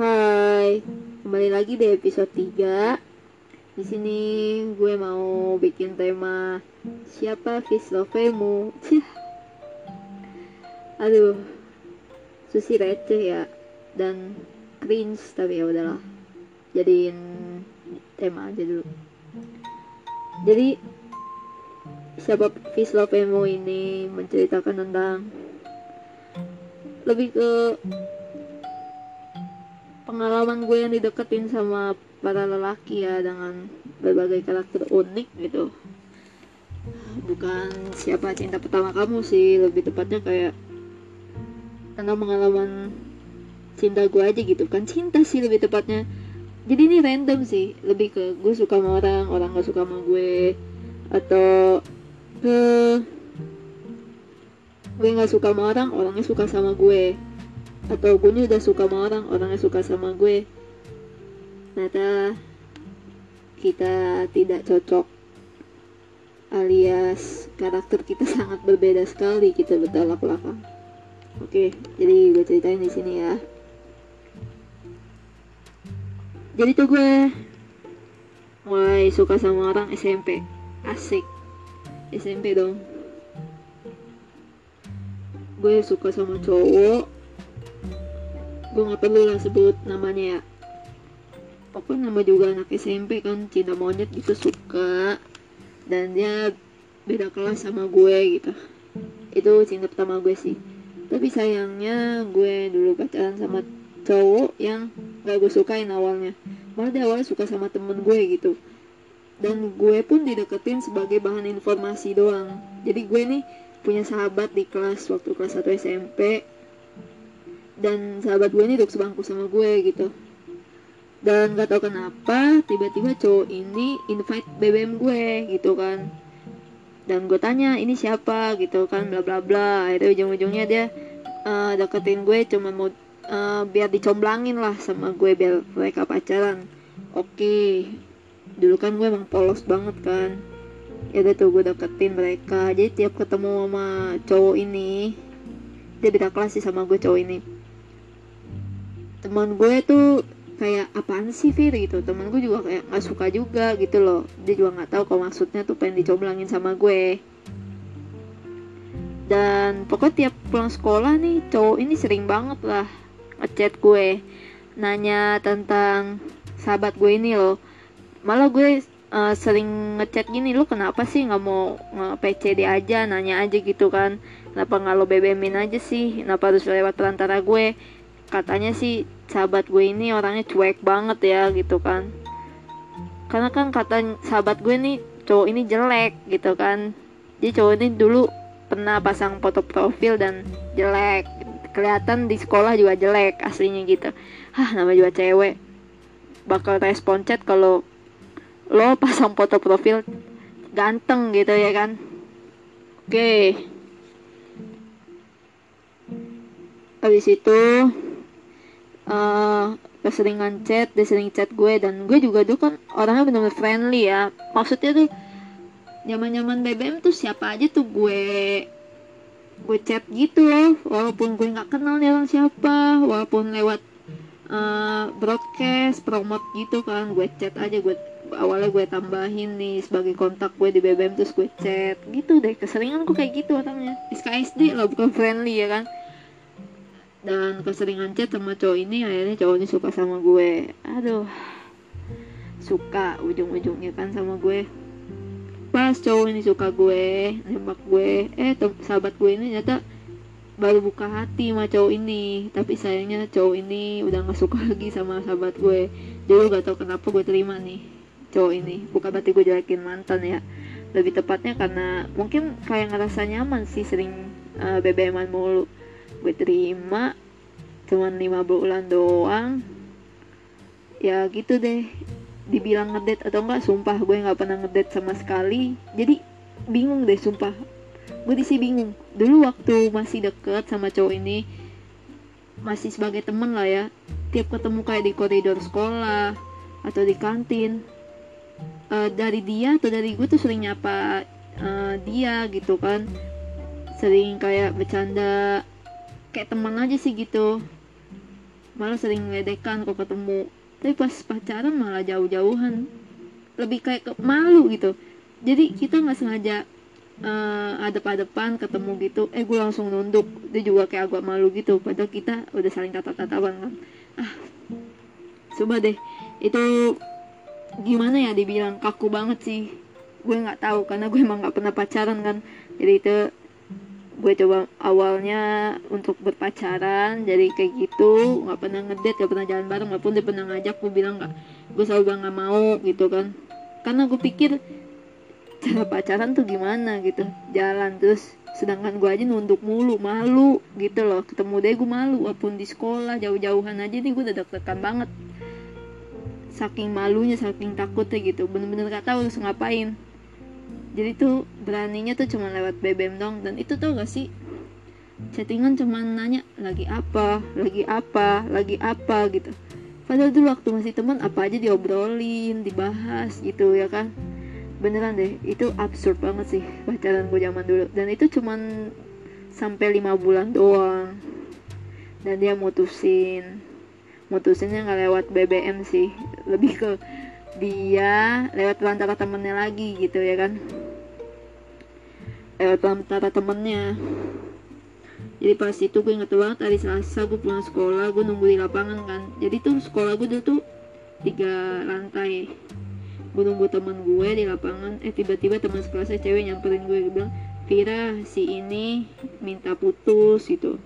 Hai, kembali lagi di episode 3. Di sini gue mau bikin tema siapa Fislovemu. Cih. Aduh, susi receh ya dan cringe tapi ya udahlah. Jadiin tema aja dulu. Jadi siapa Fislovemu ini menceritakan tentang lebih ke pengalaman gue yang dideketin sama para lelaki ya dengan berbagai karakter unik gitu. Bukan siapa cinta pertama kamu sih lebih tepatnya kayak tentang pengalaman cinta gue aja gitu. Kan cinta sih lebih tepatnya. Jadi ini random sih lebih ke gue suka sama orang orang gak suka sama gue. Atau ke gue nggak suka sama orang orangnya suka sama gue atau gue udah suka sama orang orangnya suka sama gue. Ternyata kita tidak cocok alias karakter kita sangat berbeda sekali kita bertolak belakang. Oke jadi gue ceritain di sini ya. Jadi tuh gue mulai suka sama orang SMP asik. SMP dong. Gue suka sama cowok gue nggak perlu lah sebut namanya ya. Pokoknya nama juga anak SMP kan cinta monyet gitu suka. Dan dia beda kelas sama gue gitu. Itu cinta pertama gue sih. Tapi sayangnya gue dulu pacaran sama cowok yang gak gue sukain awalnya. Malah dia awalnya suka sama temen gue gitu. Dan gue pun dideketin sebagai bahan informasi doang. Jadi gue nih punya sahabat di kelas waktu kelas 1 SMP dan sahabat gue ini duduk sebangku sama gue gitu. Dan gak tau kenapa tiba-tiba cowok ini invite BBM gue gitu kan. Dan gue tanya ini siapa? gitu kan bla bla bla. Akhirnya ujung-ujungnya dia uh, deketin gue cuman mau uh, biar dicomblangin lah sama gue biar mereka pacaran. Oke. Dulu kan gue emang polos banget kan. Ya udah tuh gue deketin mereka. Jadi tiap ketemu sama cowok ini dia beda kelas sih sama gue cowok ini teman gue tuh kayak apaan sih Fir? Gitu. Temen gue juga kayak nggak suka juga gitu loh. Dia juga nggak tahu kalau maksudnya tuh pengen dicomblangin sama gue. Dan pokoknya tiap pulang sekolah nih cowok ini sering banget lah ngechat gue nanya tentang sahabat gue ini loh. Malah gue uh, sering ngechat gini lu kenapa sih nggak mau nge-PCD aja nanya aja gitu kan? Kenapa nggak lo BBM-in aja sih? Kenapa harus lewat perantara gue katanya sih sahabat gue ini orangnya cuek banget ya gitu kan. Karena kan kata sahabat gue nih cowok ini jelek gitu kan. Jadi cowok ini dulu pernah pasang foto profil dan jelek. Kelihatan di sekolah juga jelek aslinya gitu. Ah nama juga cewek. Bakal respon chat kalau lo pasang foto profil ganteng gitu ya kan. Oke. Okay. habis itu uh, keseringan chat dia sering chat gue dan gue juga tuh kan orangnya benar-benar friendly ya. Maksudnya tuh zaman-zaman BBM tuh siapa aja tuh gue gue chat gitu loh. Walaupun gue nggak kenal nih orang siapa walaupun lewat uh, broadcast promote gitu kan gue chat aja gue awalnya gue tambahin nih sebagai kontak gue di BBM terus gue chat gitu deh. Keseringan gue kayak gitu orangnya. SKSD lah bukan friendly ya kan dan keseringan chat sama cowok ini akhirnya cowok ini suka sama gue. Aduh. Suka ujung-ujungnya kan sama gue. Pas cowok ini suka gue nembak gue eh sahabat gue ini ternyata baru buka hati sama cowok ini. Tapi sayangnya cowok ini udah gak suka lagi sama sahabat gue. Dulu gak tau kenapa gue terima nih cowok ini. Bukan berarti gue jelekin mantan ya. Lebih tepatnya karena mungkin kayak ngerasa nyaman sih sering uh, BBM-an mulu gue terima cuman lima bulan doang. Ya gitu deh dibilang ngedet atau enggak sumpah gue nggak pernah ngedet sama sekali. Jadi bingung deh sumpah. Gue disi bingung. Dulu waktu masih deket sama cowok ini masih sebagai temen lah ya. Tiap ketemu kayak di koridor sekolah atau di kantin uh, dari dia atau dari gue tuh sering nyapa uh, dia gitu kan. Sering kayak bercanda kayak teman aja sih gitu. Malah sering ledekan kok ketemu. Tapi pas pacaran malah jauh-jauhan. Lebih kayak ke malu gitu. Jadi kita nggak sengaja uh, adep-adepan ketemu gitu. Eh gue langsung nunduk. Dia juga kayak agak malu gitu. Padahal kita udah saling tatap-tatapan kan. Ah coba deh. Itu gimana ya dibilang? Kaku banget sih. Gue nggak tahu karena gue emang nggak pernah pacaran kan. Jadi itu gue coba awalnya untuk berpacaran jadi kayak gitu nggak pernah ngedate gak pernah jalan bareng walaupun dia pernah ngajak gue bilang nggak gue selalu bilang nggak mau gitu kan. Karena gue pikir cara pacaran tuh gimana? gitu. Jalan terus sedangkan gue aja nunduk mulu malu gitu loh. Ketemu deh gue malu walaupun di sekolah jauh-jauhan aja nih gue udah deg-degan banget. Saking malunya saking takutnya gitu. Bener-bener gak tahu harus ngapain jadi tuh beraninya tuh cuma lewat BBM dong dan itu tuh gak sih? Chattingan cuma nanya lagi apa? Lagi apa? Lagi apa? gitu. Padahal dulu waktu masih teman apa aja diobrolin dibahas gitu ya kan? Beneran deh itu absurd banget sih pacaran gue zaman dulu. Dan itu cuman sampai lima bulan doang. Dan dia mutusin. Mutusinnya nggak lewat BBM sih. Lebih ke dia lewat perantara temennya lagi gitu ya kan. Lewat perantara temennya. Jadi pas itu gue inget banget hari Selasa gue pulang sekolah gue nunggu di lapangan kan. Jadi tuh sekolah gue dulu tuh tiga lantai. Gue nunggu temen gue di lapangan eh tiba-tiba teman sekelasnya cewek nyamperin gue gue bilang Vira si ini minta putus gitu.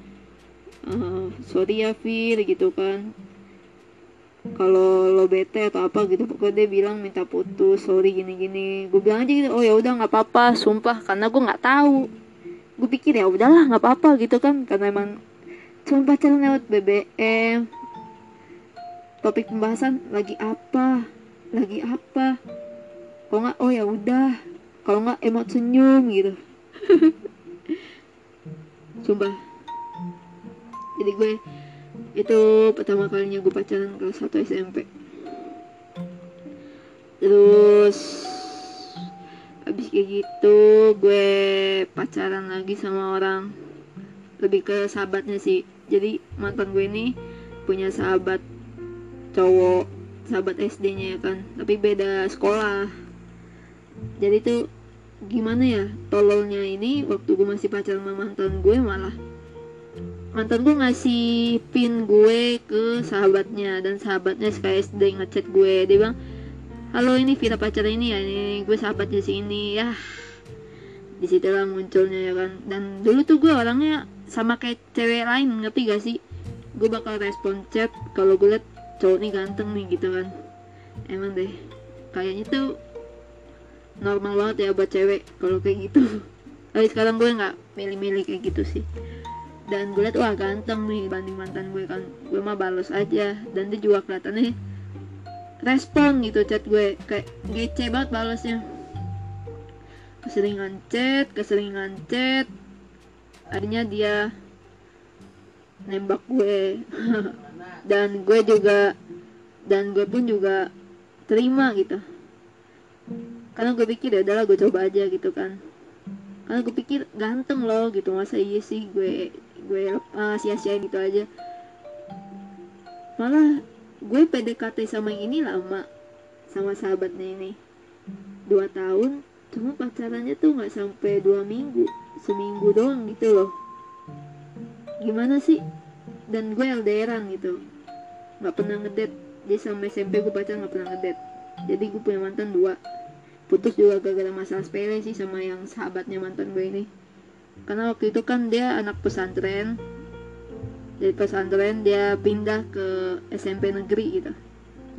Uh, sorry ya Vir gitu kan kalau lo bete atau apa gitu pokoknya dia bilang minta putus sorry gini gini gue bilang aja gitu oh ya udah nggak apa-apa sumpah karena gue nggak tahu. Gue pikir ya udahlah nggak apa-apa gitu kan karena emang cuma pacaran lewat BBM topik pembahasan lagi apa? Lagi apa? Kalau nggak oh ya udah. Kalau nggak emot senyum gitu. Sumpah. Jadi gue itu pertama kalinya gue pacaran kelas 1 SMP terus abis kayak gitu gue pacaran lagi sama orang lebih ke sahabatnya sih. Jadi mantan gue ini punya sahabat cowok sahabat SD nya ya kan tapi beda sekolah. Jadi tuh gimana ya tololnya ini waktu gue masih pacaran sama mantan gue malah mantan gue ngasih pin gue ke sahabatnya dan sahabatnya sekali SD ngechat gue. Dia bilang halo ini Vira pacar ini ya? Ini gue sahabatnya si ini. Ya di situlah munculnya ya kan. Dan dulu tuh gue orangnya sama kayak cewek lain ngerti gak sih? Gue bakal respon chat kalau gue liat cowok nih ganteng nih gitu kan. Emang deh kayaknya tuh normal banget ya buat cewek kalau kayak gitu. Tapi sekarang gue nggak milih-milih kayak gitu sih dan gue liat wah ganteng nih banding mantan gue kan. Gue mah balas aja dan dia juga kelihatannya respon gitu chat gue kayak gece banget balasnya keseringan chat keseringan chat akhirnya dia nembak gue. Dan gue juga dan gue pun juga terima gitu. Karena gue pikir ya udahlah gue coba aja gitu kan. Karena gue pikir ganteng loh gitu. Masa iya sih gue gue uh, sia-siain gitu aja. Malah gue PDKT sama ini lama sama sahabatnya ini. Dua tahun cuma pacarannya tuh nggak sampai dua minggu seminggu doang gitu loh. Gimana sih? Dan gue LDRan gitu. Nggak pernah ngedet. Dia sama SMP gue pacaran nggak pernah ngedet. Jadi gue punya mantan dua. Putus juga gara-gara masalah sepele sih sama yang sahabatnya mantan gue ini karena waktu itu kan dia anak pesantren. Dari pesantren dia pindah ke SMP negeri gitu.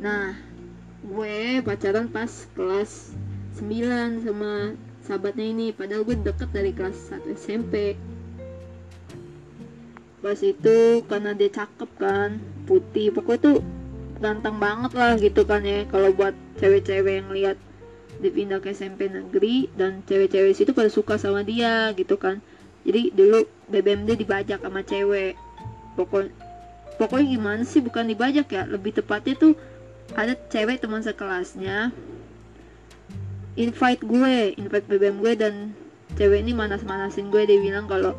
Nah gue pacaran pas kelas 9 sama sahabatnya ini. Padahal gue deket dari kelas 1 SMP pas itu karena dia cakep kan putih. Pokoknya tuh ganteng banget lah gitu kan ya. Kalau buat cewek-cewek yang lihat dipindah ke SMP negeri dan cewek-cewek situ pada suka sama dia gitu kan. Jadi dulu BBM dia dibajak sama cewek. Pokok pokoknya gimana sih bukan dibajak ya. Lebih tepatnya tuh ada cewek teman sekelasnya invite gue invite BBM gue dan cewek ini manas-manasin gue. Dia bilang kalau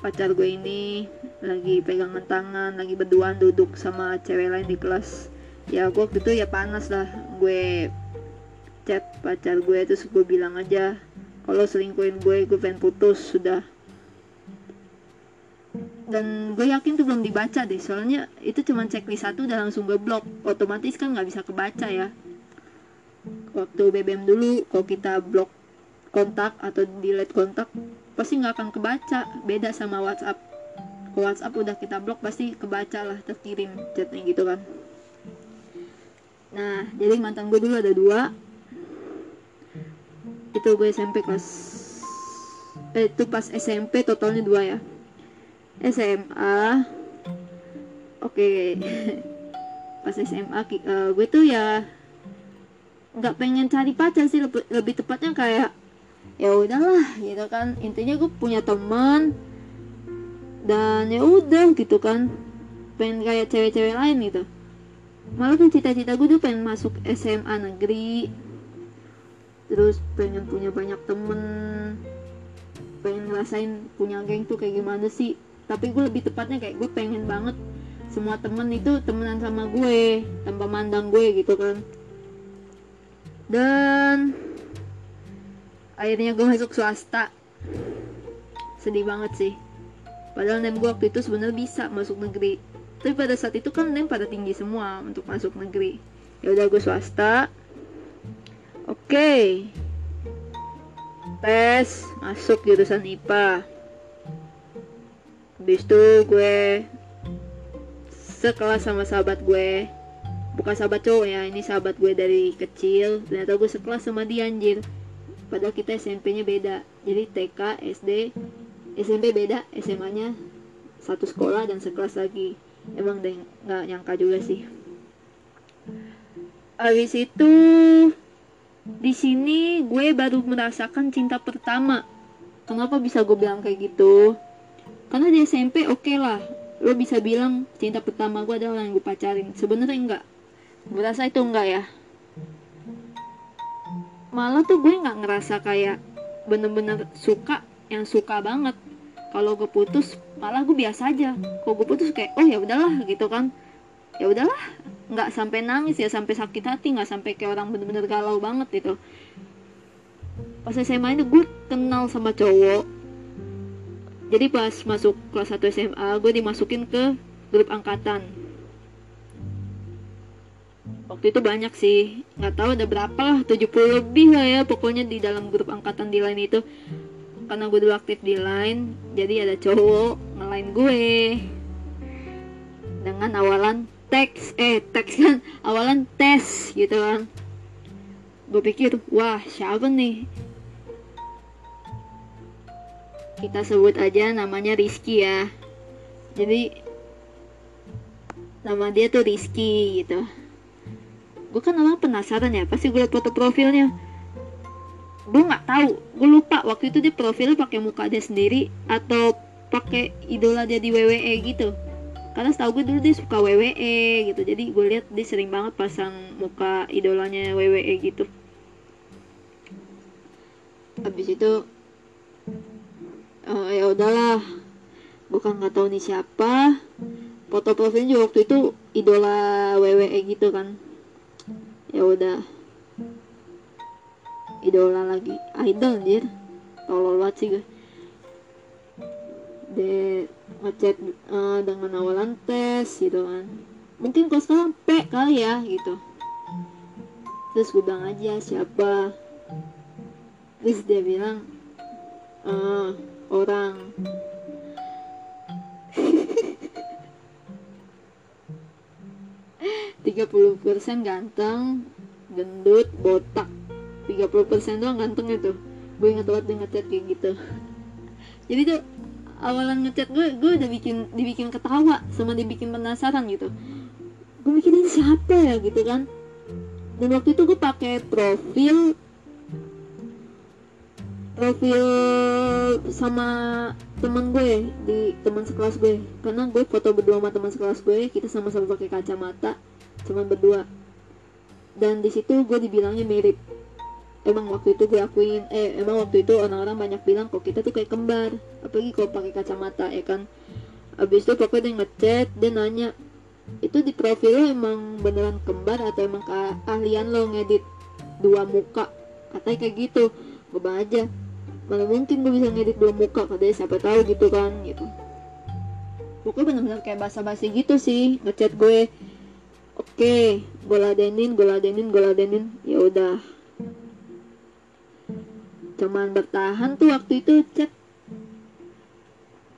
pacar gue ini lagi pegangan tangan lagi berduaan duduk sama cewek lain di kelas. Ya gue waktu itu ya panas lah. Gue chat pacar gue terus gue bilang aja kalau selingkuhin gue gue pengen putus sudah. Dan gue yakin tuh belum dibaca deh soalnya itu cuma checklist satu udah langsung gue blok otomatis kan nggak bisa kebaca ya. Waktu BBM dulu kalau kita blok kontak atau delete kontak pasti nggak akan kebaca. Beda sama WhatsApp. Ke WhatsApp udah kita blok pasti kebaca lah terkirim chatnya gitu kan. Nah jadi mantan gue dulu ada dua itu gue SMP kelas eh, itu pas SMP totalnya dua ya. SMA oke. Okay. pas SMA uh, eh, gue tuh ya nggak pengen cari pacar sih lebih, lebih tepatnya kayak ya udahlah gitu kan. Intinya gue punya teman dan ya udah gitu kan. Pengen kayak cewek-cewek lain gitu. Malah cita-cita gue tuh pengen masuk SMA negeri terus pengen punya banyak temen. Pengen ngerasain punya geng tuh kayak gimana sih. Tapi gue lebih tepatnya kayak gue pengen banget semua temen itu temenan sama gue tanpa mandang gue gitu kan. Dan akhirnya gue masuk swasta. Sedih banget sih. Padahal nem gue waktu itu sebenarnya bisa masuk negeri. Tapi pada saat itu kan nem pada tinggi semua untuk masuk negeri. Ya udah gue swasta oke. Okay. tes masuk jurusan IPA habis itu gue sekelas sama sahabat gue. Bukan sahabat cowok ya ini sahabat gue dari kecil. Ternyata gue sekelas sama dia anjir. Padahal kita SMP-nya beda. Jadi TK SD SMP beda. SMA-nya satu sekolah dan sekelas lagi. Emang nggak nyangka juga sih. Habis itu di sini gue baru merasakan cinta pertama. Kenapa bisa gue bilang kayak gitu? Karena di SMP oke okay lah. Lo bisa bilang cinta pertama gue adalah yang gue pacarin. Sebenarnya enggak. Gue rasa itu enggak ya? Malah tuh gue nggak ngerasa kayak bener-bener suka yang suka banget. Kalau gue putus malah gue biasa aja. Kalau gue putus kayak oh ya udahlah gitu kan ya udahlah nggak sampai nangis ya sampai sakit hati nggak sampai kayak orang bener-bener galau banget gitu. Pas SMA itu gue kenal sama cowok. Jadi pas masuk kelas 1 SMA gue dimasukin ke grup angkatan. Waktu itu banyak sih nggak tahu ada berapa lah 70 lebih lah ya pokoknya di dalam grup angkatan di line itu. Karena gue dulu aktif di line jadi ada cowok ngelain gue. Dengan awalan teks eh teks kan awalan tes gitu kan. Gue pikir wah siapa nih? Kita sebut aja namanya Rizky ya. Jadi nama dia tuh Rizky gitu. Gue kan orang penasaran ya pasti gue liat foto profilnya. Gue nggak tahu gue lupa waktu itu dia profilnya pakai muka dia sendiri atau pakai idola dia di WWE gitu karena setahu gue dulu dia suka WWE gitu. Jadi gue lihat dia sering banget pasang muka idolanya WWE gitu. Habis itu uh, ya udahlah. Gue kan nggak tahu nih siapa. Foto profilnya juga waktu itu idola WWE gitu kan. Ya udah. Idola lagi. Idol anjir. Tolol banget sih gue de ngechat uh, dengan awalan tes gitu kan. Mungkin kalau sekarang P kali ya gitu. Terus gue bilang aja siapa? Terus dia bilang uh, orang. 30% ganteng gendut botak. 30% doang ganteng itu. Gue inget banget dia ngechat kayak gitu. Jadi tuh awalan ngechat gue gue udah bikin dibikin ketawa sama dibikin penasaran gitu. Gue mikirin siapa ya gitu kan. Dan waktu itu gue pakai profil profil sama temen gue di teman sekelas gue. Karena gue foto berdua sama teman sekelas gue kita sama-sama pakai kacamata cuman berdua. Dan di situ gue dibilangnya mirip emang waktu itu gue akuin eh emang waktu itu orang-orang banyak bilang kok kita tuh kayak kembar. Apalagi kalau pakai kacamata ya kan? Abis itu pokoknya dia ngechat dia nanya itu di profil lo emang beneran kembar atau emang keahlian lo ngedit dua muka? Katanya kayak gitu. Gue aja mana mungkin gue bisa ngedit dua muka? Katanya siapa tahu gitu kan gitu. Pokoknya bener-bener kayak basa-basi gitu sih ngechat gue. Oke okay, gue ladenin gue ladenin gue ladenin. Ya udah cuman bertahan tuh waktu itu chat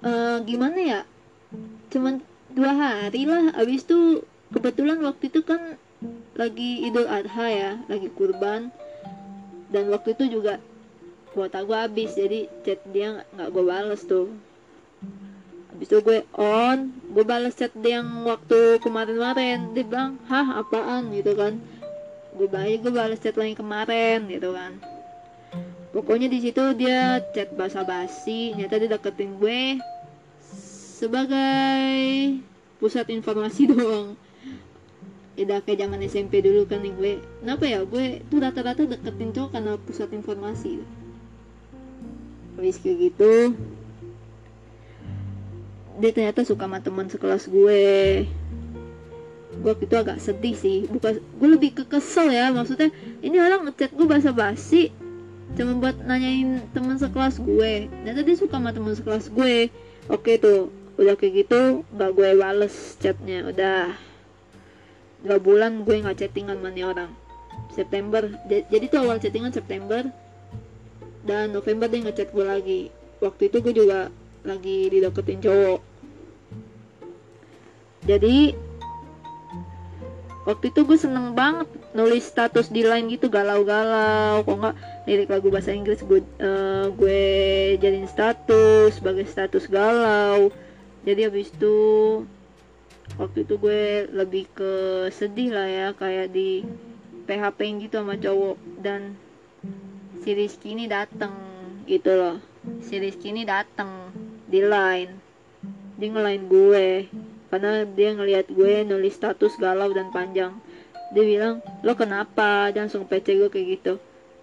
uh, gimana ya? Cuman dua hari lah. Abis itu kebetulan waktu itu kan lagi idul adha ya lagi kurban. Dan waktu itu juga kuota gue habis jadi chat dia nggak gue bales tuh. Habis itu gue on gue balas chat dia yang waktu kemarin-kemarin. Dia bilang hah apaan? Gitu kan. Gue baik gue balas chat lagi kemarin gitu kan pokoknya di situ dia chat basa-basi nyata dia deketin gue sebagai pusat informasi doang. Udah kayak zaman SMP dulu kan nih gue kenapa ya? Gue tuh rata-rata deketin cowok karena pusat informasi. Habis kayak gitu dia ternyata suka sama teman sekelas gue. Gue waktu itu agak sedih sih bukan gue lebih ke kesel ya maksudnya ini orang ngechat gue basa-basi cuma buat nanyain teman sekelas gue. Dan tadi suka sama teman sekelas gue. Oke tuh. Udah kayak gitu gak gue bales chatnya. Udah. Dua bulan gue nggak chattingan nih orang. September. Jadi tuh awal chattingan September. Dan November dia ngechat gue lagi. Waktu itu gue juga lagi dideketin cowok. Jadi waktu itu gue seneng banget nulis status di line gitu galau-galau. Kok nggak lirik lagu bahasa Inggris gue uh, gue jadiin status sebagai status galau. Jadi habis itu waktu itu gue lebih ke sedih lah ya kayak di PHP gitu sama cowok. Dan si Rizky ini dateng gitu loh. Si Rizky ini dateng di line. Dia ngelain gue karena dia ngelihat gue nulis status galau dan panjang. Dia bilang lo kenapa? Dia langsung PC gue kayak gitu.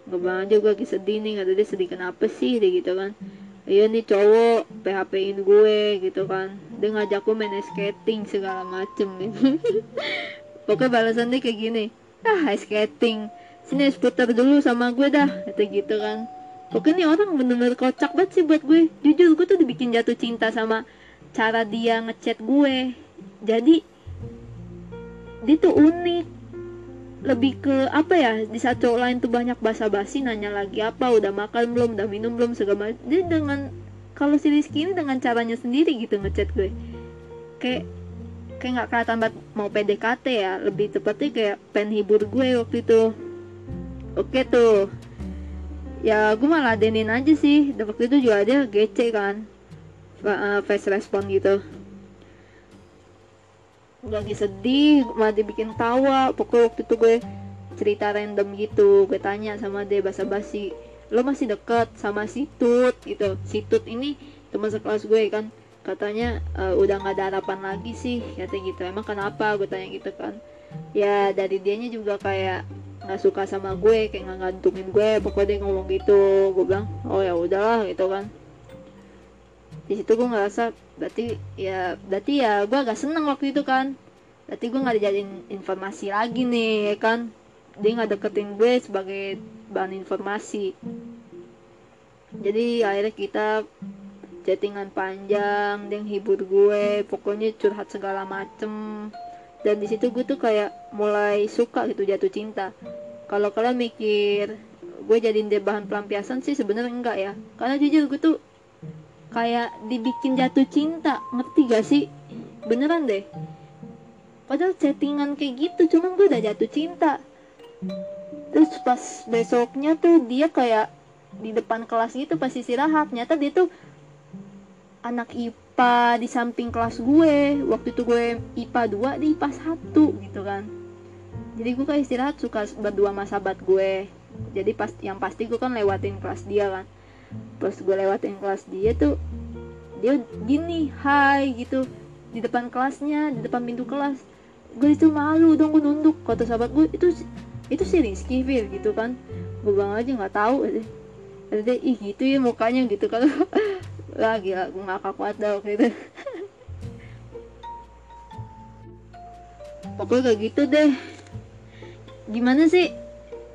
Gak aja gue lagi sedih nih kata dia sedih kenapa sih? Dia gitu kan. Iya nih cowok PHP in gue gitu kan. Dia ngajak gue main skating segala macem gitu. Pokoknya balasan dia kayak gini. Ah skating. Sini skuter dulu sama gue dah kata gitu kan. Pokoknya orang bener-bener kocak banget sih buat gue. Jujur gue tuh dibikin jatuh cinta sama cara dia ngechat gue. Jadi dia tuh unik. Lebih ke apa ya di saat cowok lain tuh banyak basa-basi nanya lagi apa udah makan belum udah minum belum segala macam. Dia dengan kalau si Rizky ini dengan caranya sendiri gitu ngechat gue. Kayak kayak nggak kelihatan banget mau PDKT ya. Lebih tepatnya kayak pen hibur gue waktu itu. Oke tuh. Ya gue malah denin aja sih. Waktu itu juga dia gece kan uh, face respon gitu. Lagi sedih malah dibikin tawa pokoknya waktu itu gue cerita random gitu. Gue tanya sama dia basa-basi lo masih deket sama si Tut? Gitu. Si Tut ini teman sekelas gue kan. Katanya uh, udah nggak ada harapan lagi sih kata gitu. Emang kenapa? Gue tanya gitu kan. Ya dari dianya juga kayak nggak suka sama gue kayak nggak ngantungin gue. Pokoknya dia ngomong gitu. Gue bilang oh ya udahlah gitu kan di situ gue ngerasa berarti ya berarti ya gue agak seneng waktu itu kan. Berarti gue nggak dijadiin informasi lagi nih ya kan? Dia nggak deketin gue sebagai bahan informasi. Jadi akhirnya kita chattingan panjang dia hibur gue pokoknya curhat segala macem. Dan di situ gue tuh kayak mulai suka gitu jatuh cinta. Kalau kalian mikir gue jadiin dia bahan pelampiasan sih sebenarnya enggak ya. Karena jujur gue tuh kayak dibikin jatuh cinta ngerti gak sih? Beneran deh. Padahal chattingan kayak gitu cuman gue udah jatuh cinta. Terus pas besoknya tuh dia kayak di depan kelas gitu pas istirahat nyata dia tuh anak IPA di samping kelas gue. Waktu itu gue IPA 2 di IPA 1 gitu kan. Jadi gue kayak istirahat suka berdua sama sahabat gue. Jadi pas yang pasti gue kan lewatin kelas dia kan pas gue lewatin kelas dia tuh dia gini hai gitu. Di depan kelasnya di depan pintu kelas. Gue itu malu dong gue nunduk. Kata sahabat gue itu itu si Rizky Fir gitu kan. Gue bang aja nggak tahu. Ada ih gitu ya mukanya gitu kalau lah gila gue ngakak kuat dah waktu itu. Pokoknya kayak gitu deh. Gimana sih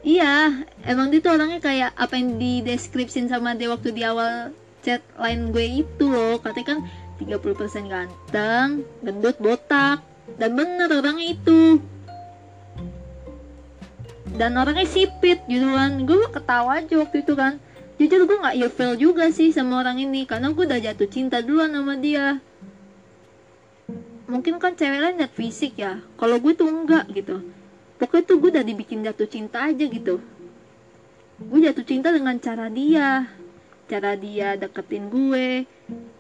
iya emang dia tuh orangnya kayak apa yang di deskripsin sama dia waktu di awal chat line gue itu loh. Katanya kan 30% ganteng gendut botak dan bener orangnya itu. Dan orangnya sipit gitu kan gue ketawa aja waktu itu kan. Jujur gue nggak ilfil juga sih sama orang ini karena gue udah jatuh cinta duluan sama dia. Mungkin kan cewek lain liat fisik ya. Kalau gue tuh enggak gitu pokoknya tuh gue udah dibikin jatuh cinta aja gitu. Gue jatuh cinta dengan cara dia. Cara dia deketin gue.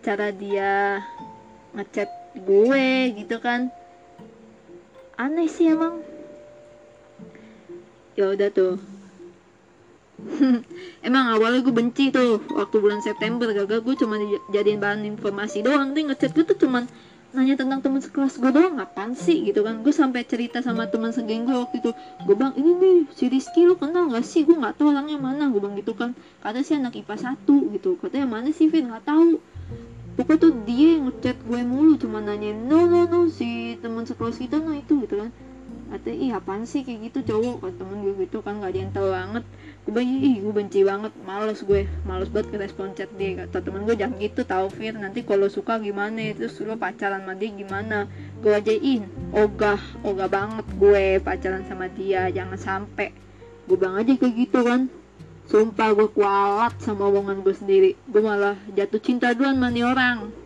Cara dia ngechat gue gitu kan. Aneh sih emang. Ya udah tuh. Emang awalnya gue benci tuh. Waktu bulan September gagal gue cuma jadiin bahan informasi doang. Dia ngechat gue tuh cuman nanya tentang teman sekelas gue doang ngapain sih? Gitu kan. Gue sampai cerita sama teman segeng gue waktu itu. Gue bang ini nih si Rizky lo kenal gak sih? Gue nggak tahu orangnya mana. Gue bang gitu kan. Kata si anak IPA satu gitu. Katanya mana sih Vin? Nggak tahu. Pokoknya tuh dia ngechat gue mulu cuma nanya no no no si teman sekelas kita no itu gitu kan. Katanya ih apaan sih? Kayak gitu cowok kan temen gue gitu kan. Gak ada yang tahu banget gue ih gue benci banget males gue males banget ke respon chat dia. Kata temen gue jangan gitu tau Fir. Nanti kalau suka gimana terus lo pacaran sama dia gimana? Gue aja ih ogah ogah banget gue pacaran sama dia jangan sampai gue bang aja kayak gitu kan. Sumpah gue kualat sama omongan gue sendiri. Gue malah jatuh cinta duluan sama orang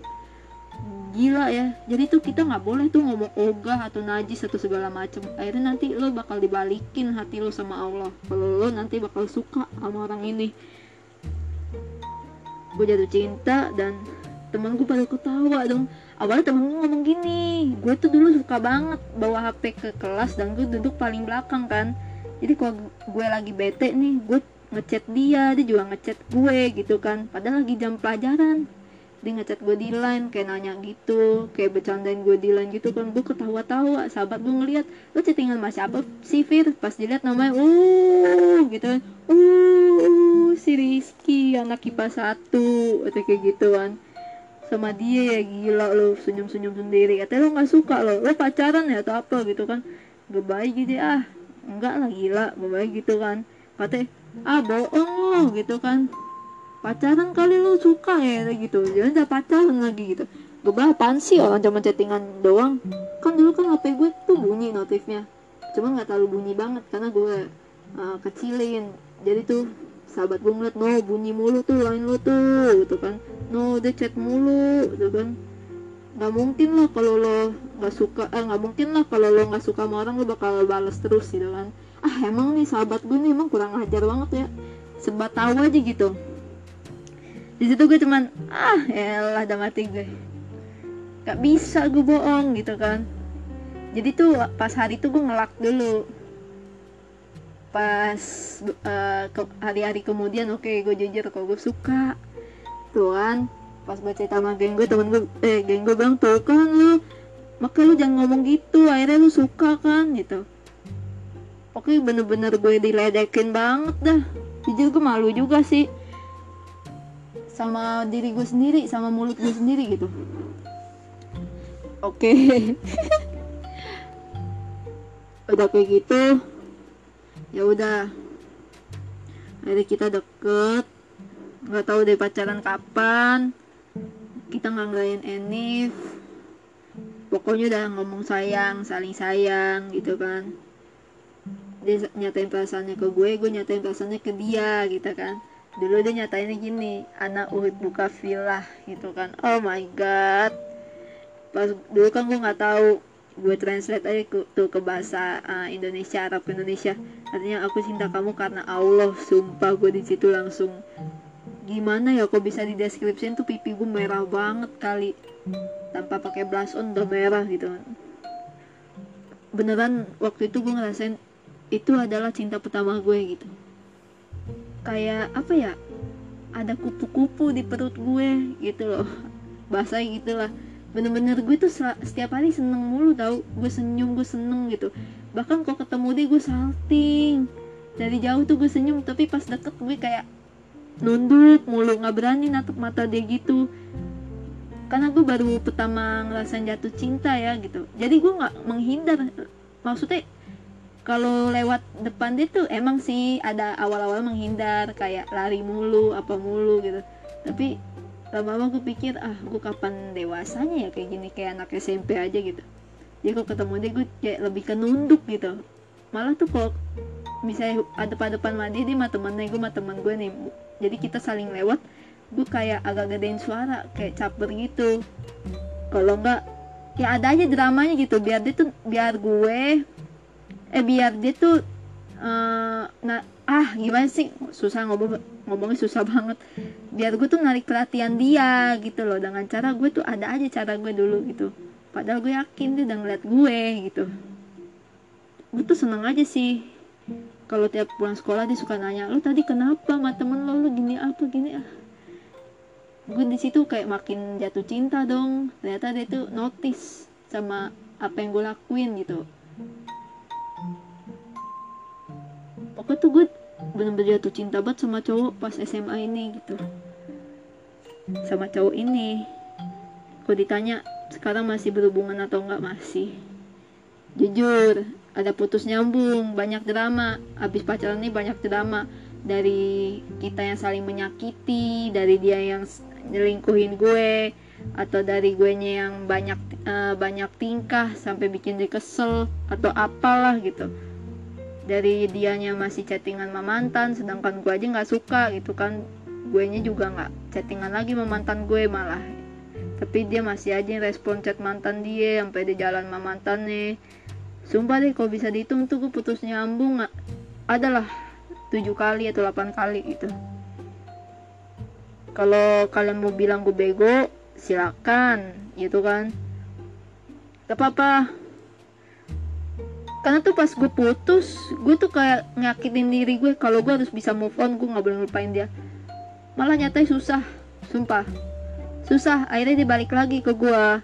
gila ya. Jadi tuh kita nggak boleh tuh ngomong ogah atau najis atau segala macem. Akhirnya nanti lo bakal dibalikin hati lo sama Allah. Kalau lo nanti bakal suka sama orang ini. Gue jatuh cinta dan temen gue pada ketawa dong. Awalnya temen gue ngomong gini gue tuh dulu suka banget bawa HP ke kelas dan gue duduk paling belakang kan. Jadi kalau gue lagi bete nih gue ngechat dia dia juga ngechat gue gitu kan. Padahal lagi jam pelajaran dia ngechat gue di line kayak nanya gitu kayak bercandain gue di line gitu kan. Gue ketawa-tawa sahabat gue ngeliat lo chattingan sama siapa sih Fir? Pas dilihat namanya uh gitu kan. Uh si Rizky anak IPA satu atau kayak gitu kan. Sama dia ya gila lo senyum-senyum sendiri. Katanya lo nggak suka lo lo pacaran ya atau apa? Gitu kan. Gak baik gitu ah enggak lah gila gak baik gitu kan. Katanya ah bohong lo gitu kan pacaran kali lu suka ya gitu. Jangan udah pacaran lagi gitu. Gue bilang apaan sih orang cuma chattingan doang? Kan dulu kan HP gue tuh bunyi notifnya. Cuma nggak terlalu bunyi banget karena gue uh, kecilin. Jadi tuh sahabat gue ngeliat no bunyi mulu tuh lain lu tuh gitu kan. No dia chat mulu gitu kan. Nggak mungkin lah kalau lo nggak suka eh nggak mungkin lah kalau lo nggak suka sama orang lo bakal balas terus gitu kan. Ah emang nih sahabat gue nih emang kurang ajar banget ya. Sebat tahu aja gitu di situ gue cuman ah elah udah mati gue. Gak bisa gue bohong gitu kan. Jadi tuh pas hari itu gue ngelak dulu. Pas uh, hari-hari kemudian oke okay, gue jujur kalau gue suka. Tuh pas baca sama geng gue temen gue eh geng gue bilang tuh kan lu maka lu jangan ngomong gitu akhirnya lu suka kan gitu. Oke bener-bener gue diledekin banget dah. Jujur gue malu juga sih sama diri gue sendiri sama mulut gue sendiri gitu. Oke. Okay. udah kayak gitu ya udah. Akhirnya kita deket nggak tahu deh pacaran kapan. Kita nggak ngelain enif. Pokoknya udah ngomong sayang saling sayang gitu kan. Dia nyatain perasaannya ke gue gue nyatain perasaannya ke dia gitu kan dulu dia nyatain gini anak uhud buka villa gitu kan. Oh my god. Pas dulu kan gue nggak tahu gue translate aja ke, tuh ke bahasa uh, Indonesia Arab Indonesia. Artinya aku cinta kamu karena Allah sumpah gue di situ langsung. Gimana ya kok bisa di deskripsiin tuh pipi gue merah banget kali. Tanpa pakai blush on udah merah gitu. Beneran waktu itu gue ngerasain itu adalah cinta pertama gue gitu kayak apa ya ada kupu-kupu di perut gue gitu loh. Bahasa gitu lah. Bener-bener gue tuh setiap hari seneng mulu tau. Gue senyum gue seneng gitu. Bahkan kok ketemu dia gue salting. Dari jauh tuh gue senyum tapi pas deket gue kayak nunduk mulu nggak berani natap mata dia gitu. Karena gue baru pertama ngerasain jatuh cinta ya gitu. Jadi gue nggak menghindar. Maksudnya kalau lewat depan dia tuh emang sih ada awal-awal menghindar kayak lari mulu apa mulu gitu. Tapi lama-lama gue pikir ah gue kapan dewasanya ya kayak gini kayak anak SMP aja gitu. Jadi kalau ketemu dia gue kayak lebih ke nunduk gitu. Malah tuh kalau misalnya ada pada depan mandi dia mah temennya gue mah temen gue nih. Jadi kita saling lewat gue kayak agak gedein suara kayak caper gitu. Kalau enggak ya ada aja dramanya gitu. Biar dia tuh biar gue eh biar dia tuh uh, nah ah gimana sih? Susah ngomong ngomongnya susah banget. Biar gue tuh narik perhatian dia gitu loh. Dengan cara gue tuh ada aja cara gue dulu gitu. Padahal gue yakin dia udah ngeliat gue gitu. Gue tuh seneng aja sih. Kalau tiap pulang sekolah dia suka nanya lo tadi kenapa sama temen lo lo gini apa gini ah? Gue di situ kayak makin jatuh cinta dong. Ternyata dia tuh notice sama apa yang gue lakuin gitu pokoknya tuh gue bener-bener jatuh cinta banget sama cowok pas SMA ini gitu. Sama cowok ini. Kok ditanya sekarang masih berhubungan atau enggak masih. Jujur ada putus nyambung banyak drama. Habis pacaran ini banyak drama. Dari kita yang saling menyakiti dari dia yang nyelingkuhin gue atau dari gue yang banyak uh, banyak tingkah sampai bikin dia kesel atau apalah gitu. Dari dianya masih chattingan sama mantan sedangkan gue aja nggak suka gitu kan. Gue juga nggak chattingan lagi sama mantan gue malah. Tapi dia masih aja respon chat mantan dia sampai dia jalan sama mantannya. Sumpah deh kalau bisa dihitung tuh gue putus nyambung nggak adalah tujuh kali atau delapan kali gitu. Kalau kalian mau bilang gue bego silakan gitu kan. Gak apa-apa. Karena tuh pas gue putus gue tuh kayak nyakitin diri gue kalau gue harus bisa move on gue nggak boleh ngelupain dia. Malah nyatanya susah sumpah. Susah akhirnya dia balik lagi ke gue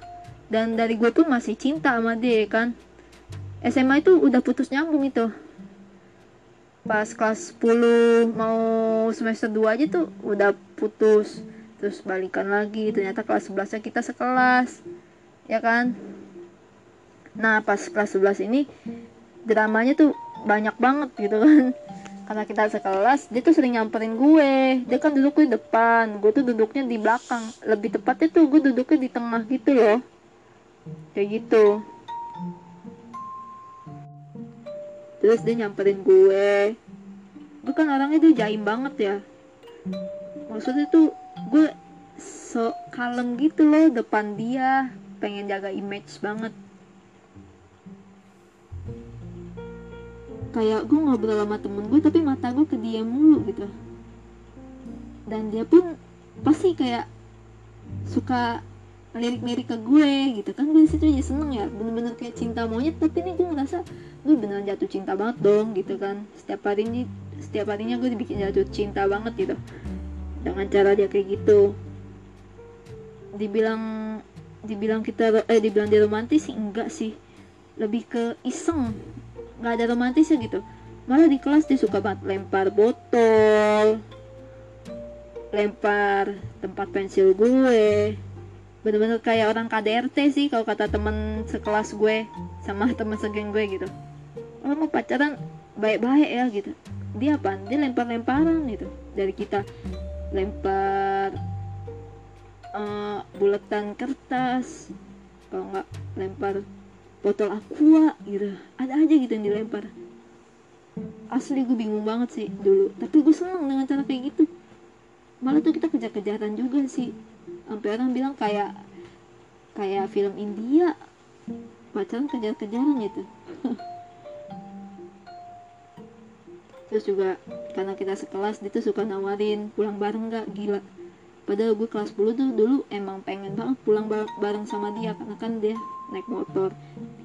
dan dari gue pun masih cinta sama dia kan? SMA itu udah putus nyambung itu. Pas kelas 10 mau semester 2 aja tuh udah putus terus balikan lagi. Ternyata kelas 11 nya kita sekelas. Ya kan? Nah pas kelas 11 ini dramanya tuh banyak banget gitu kan. Karena kita sekelas dia tuh sering nyamperin gue. Dia kan duduk di depan. Gue tuh duduknya di belakang. Lebih tepatnya tuh gue duduknya di tengah gitu loh. Kayak gitu. Terus dia nyamperin gue. Gue kan orangnya tuh jaim banget ya maksudnya tuh gue so kalem gitu loh depan dia. Pengen jaga image banget. Kayak gue ngobrol sama temen gue tapi mata gue ke dia mulu gitu. Dan dia pun pasti kayak suka lirik-lirik ke gue gitu. Kan gue di situ aja seneng ya bener-bener kayak cinta monyet. Tapi ini gue ngerasa gue beneran jatuh cinta banget dong gitu kan. Setiap hari ini setiap harinya gue dibikin jatuh cinta banget gitu dengan cara dia kayak gitu. Dibilang dibilang kita eh dibilang dia romantis sih enggak sih. Lebih ke iseng. Nggak ada romantisnya gitu. Malah di kelas dia suka banget lempar botol lempar tempat pensil gue. Bener-bener kayak orang KDRT sih kalau kata temen sekelas gue sama temen segeng gue gitu. Oh mau pacaran baik-baik ya gitu. Dia apa dia lempar-lemparan gitu dari kita lempar uh, buletan kertas kalau nggak lempar botol aqua gitu. Ada aja gitu yang dilempar. Asli gue bingung banget sih dulu. Tapi gue seneng dengan cara kayak gitu. Malah tuh kita kejar-kejaran juga sih. Sampai orang bilang kayak kayak film India. Pacaran kejar-kejaran gitu terus juga karena kita sekelas dia tuh suka nawarin pulang bareng gak gila. Padahal gue kelas 10 tuh dulu emang pengen banget pulang bareng sama dia karena kan dia naik motor.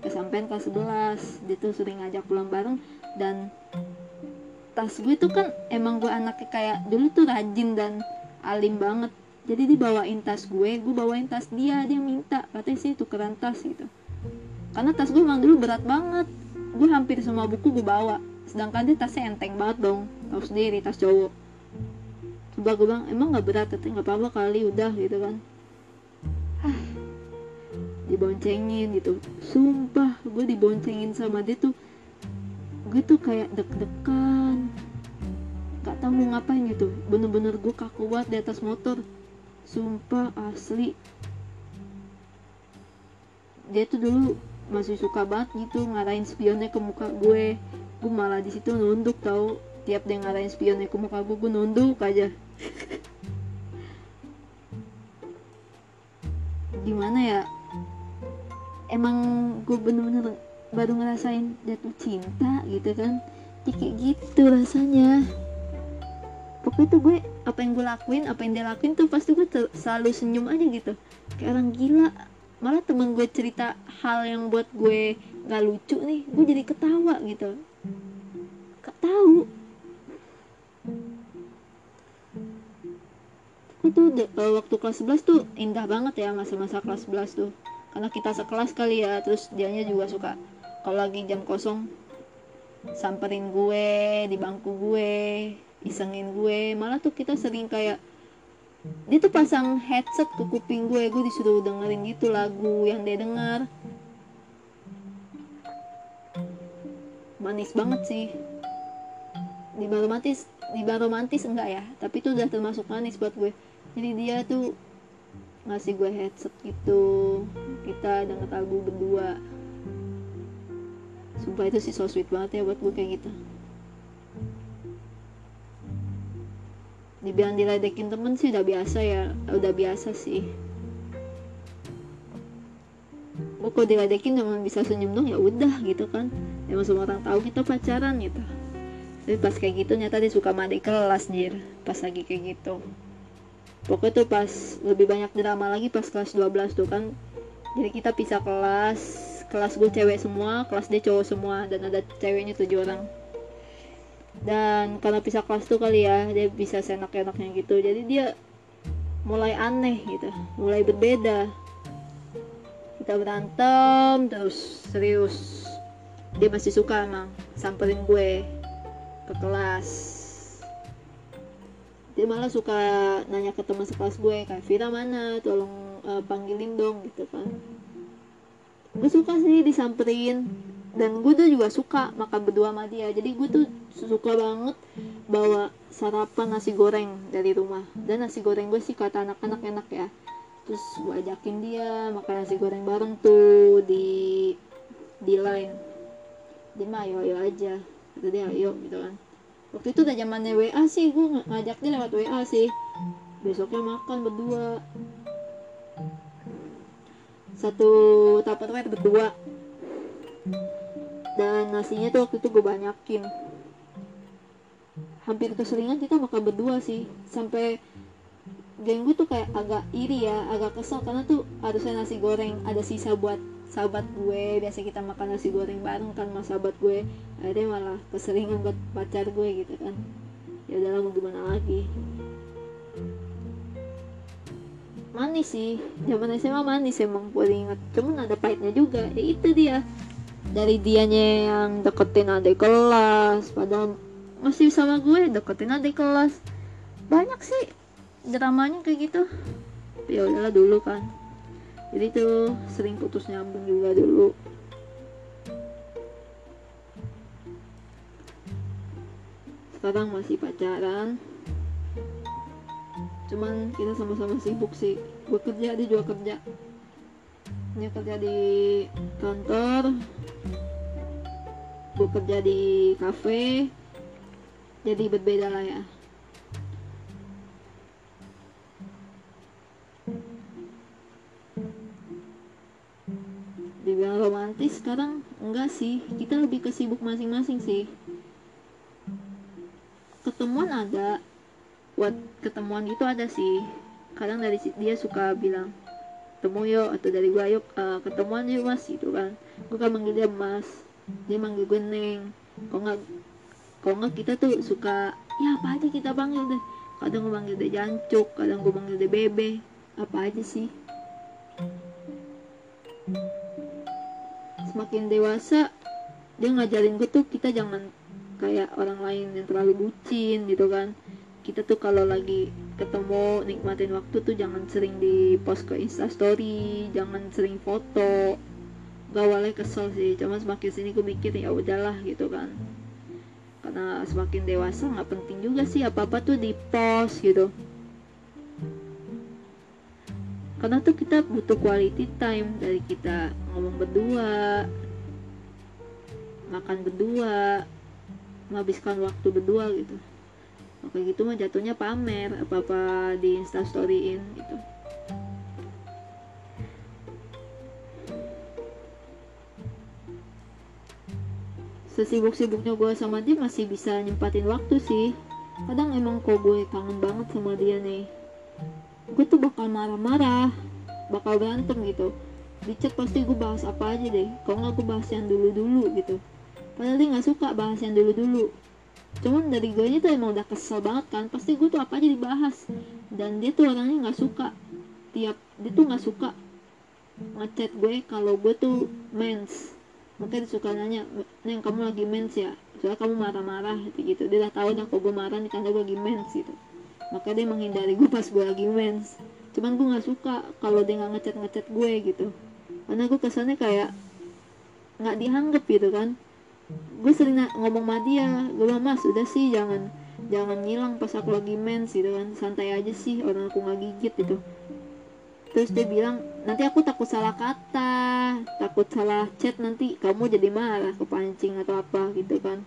Kesampaian kelas 11 dia tuh sering ngajak pulang bareng dan tas gue tuh kan emang gue anaknya kayak dulu tuh rajin dan alim banget. Jadi dibawain tas gue gue bawain tas dia dia minta katanya sih tukeran tas gitu. Karena tas gue emang dulu berat banget. Gue hampir semua buku gue bawa sedangkan dia tasnya enteng banget dong tahu sendiri tas cowok. Coba gue bilang emang nggak berat tapi nggak apa-apa kali udah gitu kan. Hah, diboncengin gitu. Sumpah gue diboncengin sama dia tuh gue tuh kayak deg-degan. Gak tau mau ngapain gitu. Bener-bener gue kaku banget di atas motor. Sumpah asli. Dia tuh dulu masih suka banget gitu ngarahin spionnya ke muka gue gue malah di situ nunduk tau. Tiap dia ngarahin spionnya ke muka gue gue nunduk aja. Gimana ya? Emang gue bener-bener baru ngerasain jatuh cinta gitu kan? Ya kayak gitu rasanya. Pokoknya tuh gue apa yang gue lakuin apa yang dia lakuin tuh pasti gue selalu senyum aja gitu. Kayak orang gila. Malah temen gue cerita hal yang buat gue nggak lucu nih gue jadi ketawa gitu gak tahu. Itu uh, waktu kelas 11 tuh indah banget ya masa-masa kelas 11 tuh. Karena kita sekelas kali ya terus dianya juga suka kalau lagi jam kosong samperin gue di bangku gue isengin gue. Malah tuh kita sering kayak dia tuh pasang headset ke kuping gue gue disuruh dengerin gitu lagu yang dia denger. Manis banget sih di romantis di romantis enggak ya? Tapi itu udah termasuk manis buat gue. Jadi dia tuh ngasih gue headset gitu. Kita denger lagu berdua. Sumpah itu sih so sweet banget ya buat gue kayak gitu. Dibilang diledekin temen sih udah biasa ya. Udah biasa sih. Gue kalau diledekin cuma bisa senyum dong? Ya udah gitu kan. Emang semua orang tahu kita pacaran gitu tapi pas kayak gitu nyata dia suka mandi kelas jir. Pas lagi kayak gitu. Pokoknya tuh pas lebih banyak drama lagi pas kelas 12 tuh kan. Jadi kita pisah kelas kelas gue cewek semua kelas dia cowok semua dan ada ceweknya tujuh orang. Dan karena pisah kelas tuh kali ya dia bisa senak-enaknya gitu. Jadi dia mulai aneh gitu mulai berbeda. Kita berantem terus serius. Dia masih suka emang samperin gue ke kelas. Dia malah suka nanya ke teman sekelas gue kayak Vira mana? Tolong uh, panggilin dong gitu kan. Gue suka sih disamperin. Dan gue tuh juga suka makan berdua sama dia. Jadi gue tuh suka banget bawa sarapan nasi goreng dari rumah. Dan nasi goreng gue sih kata anak-anak enak ya. Terus gue ajakin dia makan nasi goreng bareng tuh di di line. Dia mah aja kata dia ayo gitu kan. Waktu itu udah zamannya WA sih gue ngajak dia lewat WA sih. Besoknya makan berdua. Satu tupperware berdua. Dan nasinya tuh waktu itu gue banyakin. Hampir keseringan kita makan berdua sih. Sampai geng gue tuh kayak agak iri ya agak kesel karena tuh harusnya nasi goreng ada sisa buat sahabat gue biasa kita makan nasi goreng bareng kan sama sahabat gue akhirnya malah keseringan buat pacar gue gitu kan. Ya udah mau gimana lagi? Manis sih. Zaman SMA manis emang gue inget cuman ada pahitnya juga. Ya itu dia. Dari dianya yang deketin adik kelas padahal masih sama gue deketin adik kelas. Banyak sih dramanya kayak gitu. Ya udahlah dulu kan jadi tuh sering putus nyambung juga dulu. Sekarang masih pacaran. Cuman kita sama-sama sibuk sih. Gue kerja dia juga kerja. Dia kerja di kantor. Gue kerja di cafe jadi berbeda lah ya sekarang enggak sih kita lebih ke sibuk masing-masing sih. Ketemuan ada buat ketemuan gitu ada sih. Kadang dari dia suka bilang ketemu yuk atau dari gue yuk uh, ketemuan yuk mas gitu kan. Gue kan manggil dia mas dia manggil gue neng. Kok nggak kok nggak kita tuh suka ya apa aja kita panggil deh. Kadang gue manggil dia jancuk kadang gue manggil dia bebe. Apa aja sih semakin dewasa dia ngajarin gue tuh kita jangan kayak orang lain yang terlalu bucin gitu kan. Kita tuh kalau lagi ketemu nikmatin waktu tuh jangan sering di post ke instastory jangan sering foto. Gak awalnya kesel sih cuman semakin sini gue mikir ya udahlah gitu kan. Karena semakin dewasa nggak penting juga sih apa apa tuh di post gitu karena tuh kita butuh quality time dari kita ngomong berdua makan berdua menghabiskan waktu berdua gitu. Oke gitu mah jatuhnya pamer apa apa di instastoryin gitu. Sesibuk-sibuknya gue sama dia masih bisa nyempatin waktu sih. Kadang emang kok gue kangen banget sama dia nih gue tuh bakal marah-marah bakal berantem gitu. Di chat pasti gue bahas apa aja deh. Kalau nggak gue bahas yang dulu-dulu gitu. Padahal dia nggak suka bahas yang dulu-dulu. Cuman dari gue tuh emang udah kesel banget kan. Pasti gue tuh apa aja dibahas. Dan dia tuh orangnya nggak suka. Tiap dia tuh nggak suka ngechat gue kalau gue tuh mens. Makanya dia suka nanya neng kamu lagi mens ya? Soalnya kamu marah-marah gitu, dia udah tahu dah kok gue marah nih karena gue lagi mens gitu makanya dia menghindari gue pas gue lagi mens. Cuman gue nggak suka kalau dia nggak ngechat ngechat gue gitu. Karena gue kesannya kayak nggak dianggap gitu kan. Gue sering ngomong sama dia gue bilang mas udah sih jangan jangan ngilang pas aku lagi mens gitu kan. Santai aja sih orang aku nggak gigit gitu. Terus dia bilang nanti aku takut salah kata takut salah chat nanti kamu jadi marah kepancing atau apa gitu kan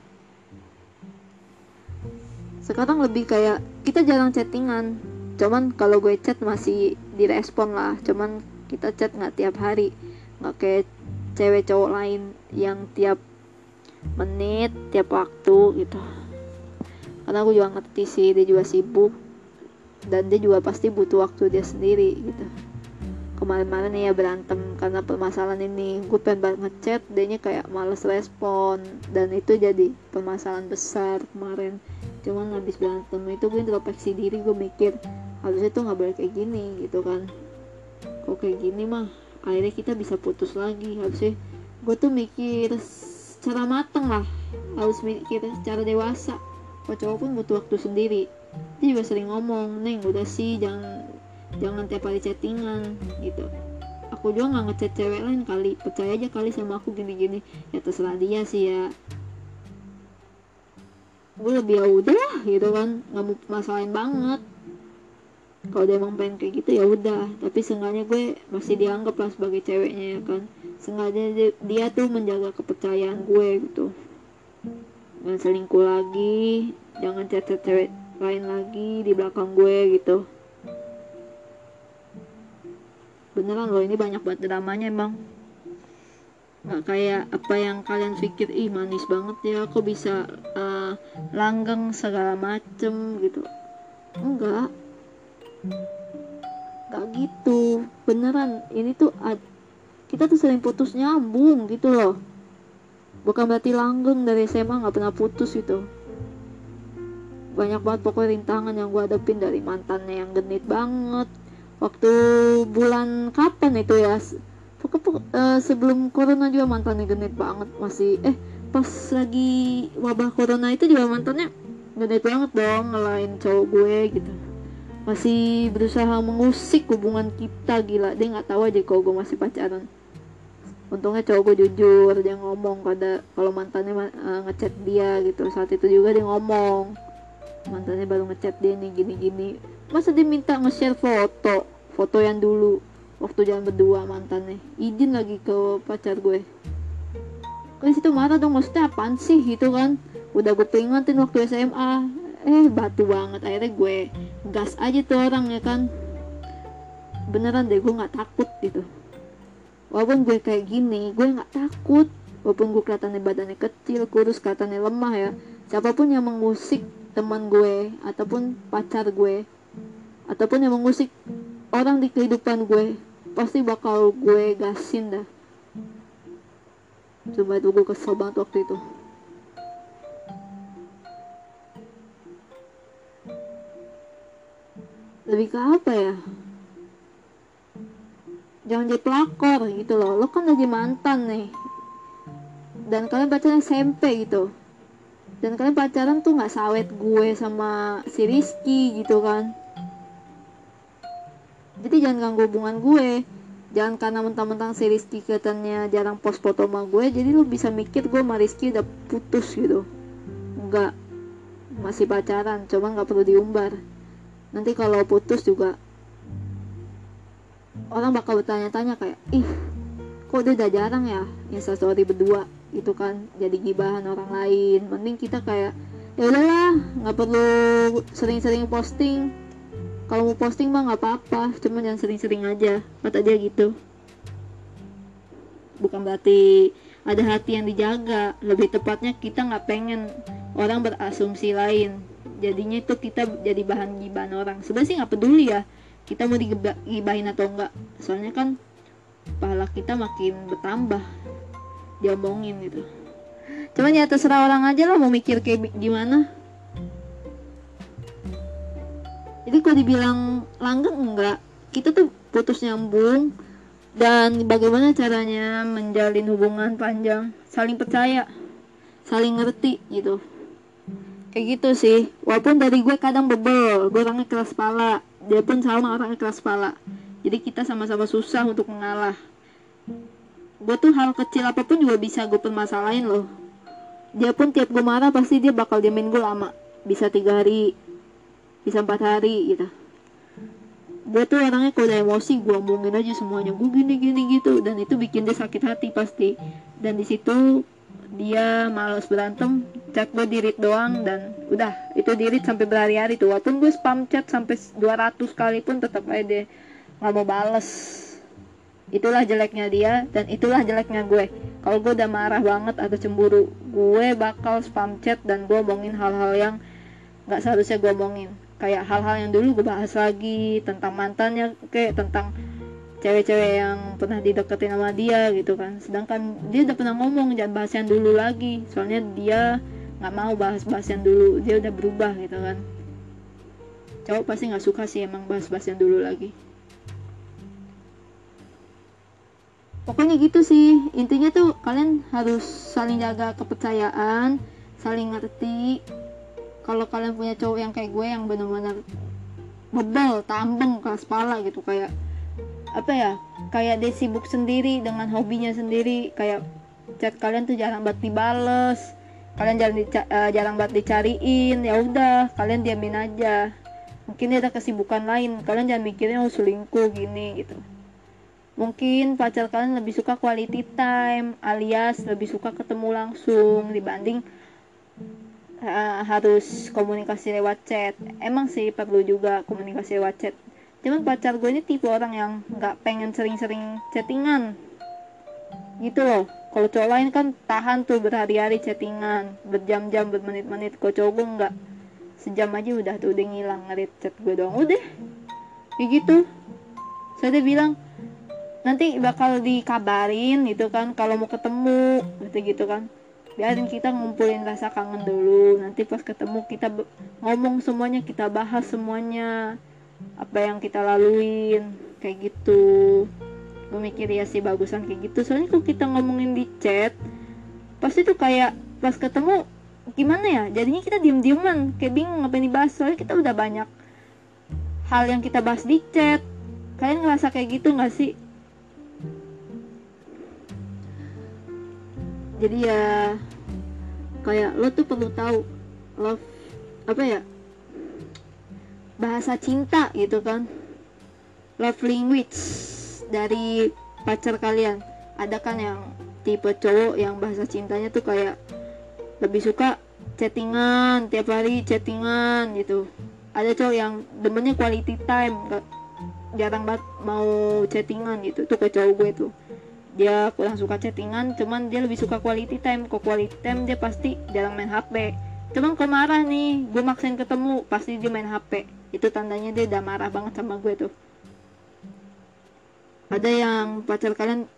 sekarang lebih kayak kita jarang chattingan. Cuman kalau gue chat masih direspon lah. Cuman kita chat nggak tiap hari. Nggak kayak cewek cowok lain yang tiap menit tiap waktu gitu. Karena gue juga ngerti sih dia juga sibuk. Dan dia juga pasti butuh waktu dia sendiri gitu. Kemarin-kemarin nih ya berantem karena permasalahan ini. Gue pengen banget ngechat dia kayak males respon. Dan itu jadi permasalahan besar kemarin cuman habis berantem itu gue introspeksi diri gue mikir harusnya tuh nggak boleh kayak gini gitu kan. Kok kayak gini mah? Akhirnya kita bisa putus lagi. Harusnya gue tuh mikir secara mateng lah. Harus mikir secara dewasa. Kok cowok pun butuh waktu sendiri. Dia juga sering ngomong neng udah sih jangan jangan tiap hari chattingan gitu. Aku juga nggak ngechat cewek lain kali. Percaya aja kali sama aku gini-gini. Ya terserah dia sih ya gue lebih ya udah gitu kan. Nggak masalahin banget. Kalau dia emang pengen kayak gitu ya udah. Tapi seenggaknya gue masih dianggap lah sebagai ceweknya ya kan. Sengaja dia, dia tuh menjaga kepercayaan gue gitu. Jangan selingkuh lagi. Jangan chat cewek lain lagi di belakang gue gitu. Beneran loh ini banyak banget dramanya emang nggak kayak apa yang kalian pikir ih manis banget ya kok bisa uh, langgeng segala macem gitu. Enggak enggak gitu. Beneran ini tuh kita tuh sering putus nyambung gitu loh. Bukan berarti langgeng dari SMA nggak pernah putus gitu. Banyak banget pokoknya rintangan yang gue hadapin dari mantannya yang genit banget. Waktu bulan kapan itu ya pokoknya uh, sebelum corona juga mantannya genit banget masih. Eh pas lagi wabah corona itu juga mantannya genit banget dong ngelain cowok gue gitu. Masih berusaha mengusik hubungan kita gila. Dia nggak tahu aja kalau gue masih pacaran. Untungnya cowok gue jujur dia ngomong pada kalau mantannya uh, ngechat dia gitu. Saat itu juga dia ngomong mantannya baru ngechat dia nih gini-gini. Masa dia minta nge-share foto? Foto yang dulu waktu jalan berdua mantannya izin lagi ke pacar gue. Kan situ marah dong maksudnya apaan sih gitu kan? Udah gue peringatin waktu SMA eh batu banget akhirnya gue gas aja tuh orang ya kan? Beneran deh gue nggak takut gitu. Walaupun gue kayak gini gue nggak takut. Walaupun gue kelihatannya badannya kecil kurus kelihatannya lemah ya. Siapa pun yang mengusik teman gue ataupun pacar gue ataupun yang mengusik orang di kehidupan gue pasti bakal gue gasin dah. Coba itu gue kesel banget waktu itu. Lebih ke apa ya? Jangan jadi pelakor gitu loh. Lo kan lagi mantan nih. Dan kalian pacaran SMP gitu. Dan kalian pacaran tuh nggak sawet gue sama si Rizky gitu kan jadi jangan ganggu hubungan gue. Jangan karena mentang-mentang si Rizky katanya jarang post foto sama gue jadi lu bisa mikir gue sama Rizky udah putus gitu. Enggak masih pacaran cuma nggak perlu diumbar. Nanti kalau putus juga orang bakal bertanya-tanya kayak ih kok dia udah jarang ya instastory berdua? Itu kan jadi gibahan orang lain. Mending kita kayak ya udahlah nggak perlu sering-sering posting kalau mau posting mah nggak apa-apa cuma jangan sering-sering aja kata dia gitu. Bukan berarti ada hati yang dijaga lebih tepatnya kita nggak pengen orang berasumsi lain. Jadinya itu kita jadi bahan gibahan orang. Sebenarnya sih nggak peduli ya kita mau digibahin atau enggak soalnya kan pahala kita makin bertambah diomongin gitu. Cuman ya terserah orang aja lah mau mikir kayak gimana jadi kalau dibilang langgeng enggak. Kita tuh putus nyambung. Dan bagaimana caranya menjalin hubungan panjang? Saling percaya. Saling ngerti gitu. Kayak gitu sih. Walaupun dari gue kadang bebel. Gue orangnya keras kepala. Dia pun sama orangnya keras kepala. Jadi kita sama-sama susah untuk mengalah. Gue tuh hal kecil apa pun juga bisa gue permasalahin loh. Dia pun tiap gue marah pasti dia bakal diamin gue lama. Bisa tiga hari bisa empat hari gitu. Gue tuh orangnya kalau udah emosi gue omongin aja semuanya. Gue gini gini gitu. Dan itu bikin dia sakit hati pasti. Dan di situ dia males berantem chat gue dirit doang dan udah itu dirit sampai berhari-hari tuh. Walaupun gue spam chat sampai 200 kali pun tetap aja dia nggak mau bales. Itulah jeleknya dia dan itulah jeleknya gue. Kalau gue udah marah banget atau cemburu gue bakal spam chat dan gue omongin hal-hal yang nggak seharusnya gue omongin kayak hal-hal yang dulu gue bahas lagi tentang mantannya kayak tentang cewek-cewek yang pernah dideketin sama dia gitu kan. Sedangkan dia udah pernah ngomong jangan bahas yang dulu lagi. Soalnya dia nggak mau bahas-bahas yang dulu dia udah berubah gitu kan. Cowok pasti nggak suka sih emang bahas-bahas yang dulu lagi. Pokoknya gitu sih. Intinya tuh kalian harus saling jaga kepercayaan saling ngerti kalau kalian punya cowok yang kayak gue yang benar-benar bebel, tambeng, keras pala gitu kayak apa ya kayak dia sibuk sendiri dengan hobinya sendiri kayak chat kalian tuh jarang banget dibales kalian jarang dica uh, jarang banget dicariin ya udah kalian diamin aja. Mungkin dia ada kesibukan lain kalian jangan mikirnya oh selingkuh gini gitu. Mungkin pacar kalian lebih suka quality time alias lebih suka ketemu langsung dibanding uh, harus komunikasi lewat chat. Emang sih perlu juga komunikasi lewat chat. Cuman pacar gue ini tipe orang yang nggak pengen sering-sering chattingan. Gitu loh. Kalau cowok lain kan tahan tuh berhari-hari chattingan. Berjam-jam bermenit-menit. Kok cowok gue nggak. Sejam aja udah tuh udah ngilang ngerit chat gue doang. Udah. Kayak gitu. Saya udah bilang nanti bakal dikabarin gitu kan. Kalau mau ketemu gitu gitu kan biarin kita ngumpulin rasa kangen dulu. Nanti pas ketemu kita ngomong semuanya kita bahas semuanya. Apa yang kita laluin kayak gitu. Memikir ya sih bagusan kayak gitu. Soalnya kalau kita ngomongin di chat pasti tuh kayak pas ketemu gimana ya? Jadinya kita diem dieman kayak bingung ngapain dibahas. Soalnya kita udah banyak hal yang kita bahas di chat. Kalian ngerasa kayak gitu nggak sih jadi ya kayak lo tuh perlu tahu love apa ya bahasa cinta gitu kan. Love language dari pacar kalian. Ada kan yang tipe cowok yang bahasa cintanya tuh kayak lebih suka chattingan tiap hari chattingan gitu. Ada cowok yang demennya quality time gak, jarang banget mau chattingan gitu tuh kayak cowok gue tuh dia kurang suka chattingan cuman dia lebih suka quality time. Kok quality time dia pasti jarang main HP cuman kalau marah nih gue maksain ketemu pasti dia main HP itu tandanya dia udah marah banget sama gue tuh. Ada yang pacar kalian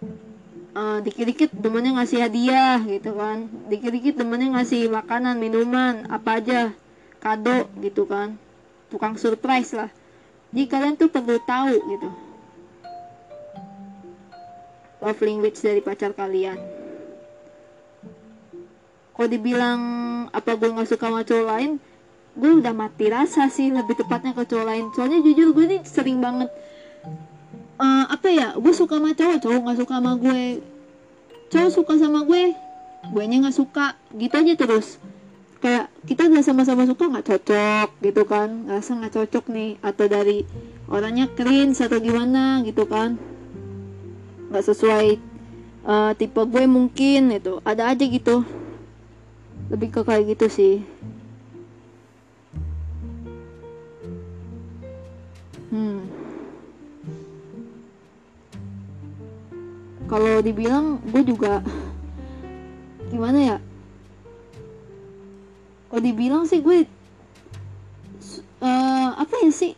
uh, dikit-dikit demennya ngasih hadiah gitu kan. Dikit-dikit demennya ngasih makanan minuman apa aja kado gitu kan. Tukang surprise lah. Jadi kalian tuh perlu tahu gitu love language dari pacar kalian. Kalau dibilang apa gue nggak suka sama cowok lain gue udah mati rasa sih lebih tepatnya ke cowok lain. Soalnya jujur gue nih sering banget uh, apa ya gue suka sama cowok cowok nggak suka sama gue. Cowok suka sama gue gue nya nggak suka gitu aja terus. Kayak kita udah sama-sama suka nggak cocok gitu kan. Ngerasa nggak cocok nih atau dari orangnya cringe atau gimana gitu kan nggak sesuai uh, tipe gue mungkin itu ada aja gitu. Lebih ke kayak gitu sih. Hmm. Kalau dibilang gue juga gimana ya? Kalau dibilang sih gue uh, apa ya sih?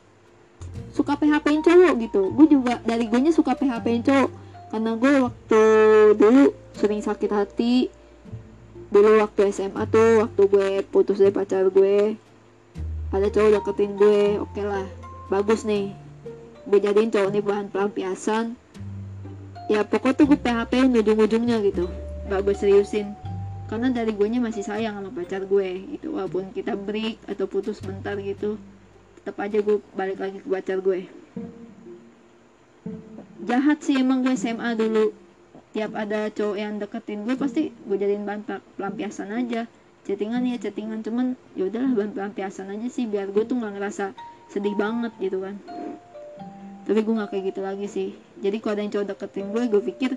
Suka PHP-in cowok gitu. Gue juga dari gue nya suka PHP-in cowok karena gue waktu dulu sering sakit hati. Dulu waktu SMA tuh waktu gue putus dari pacar gue ada cowok deketin gue oke okay lah bagus nih. Gue jadiin cowok nih bahan pelampiasan. Ya pokoknya tuh gue PHP ujung-ujungnya gitu gak gue seriusin. Karena dari gue nya masih sayang sama pacar gue gitu. Walaupun kita break atau putus bentar gitu tetap aja gue balik lagi ke pacar gue jahat sih emang gue SMA dulu. Tiap ada cowok yang deketin gue pasti gue jadiin bahan pelampiasan aja. Chattingan ya chattingan. Cuman ya udahlah bahan pelampiasan aja sih biar gue tuh nggak ngerasa sedih banget gitu kan. Tapi gue nggak kayak gitu lagi sih. Jadi kalau ada yang cowok deketin gue gue pikir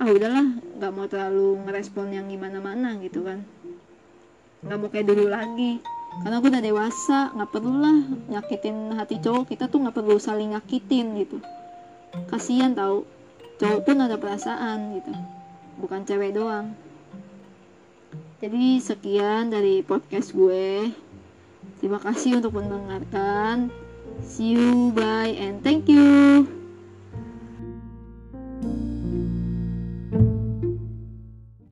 ah udahlah nggak mau terlalu ngerespon yang gimana-mana gitu kan. Nggak mau kayak dulu lagi. Karena aku udah dewasa nggak perlu lah nyakitin hati cowok. Kita tuh nggak perlu saling nyakitin gitu kasihan tau. Cowok pun ada perasaan gitu. Bukan cewek doang. Jadi sekian dari podcast gue. Terima kasih untuk mendengarkan. See you bye and thank you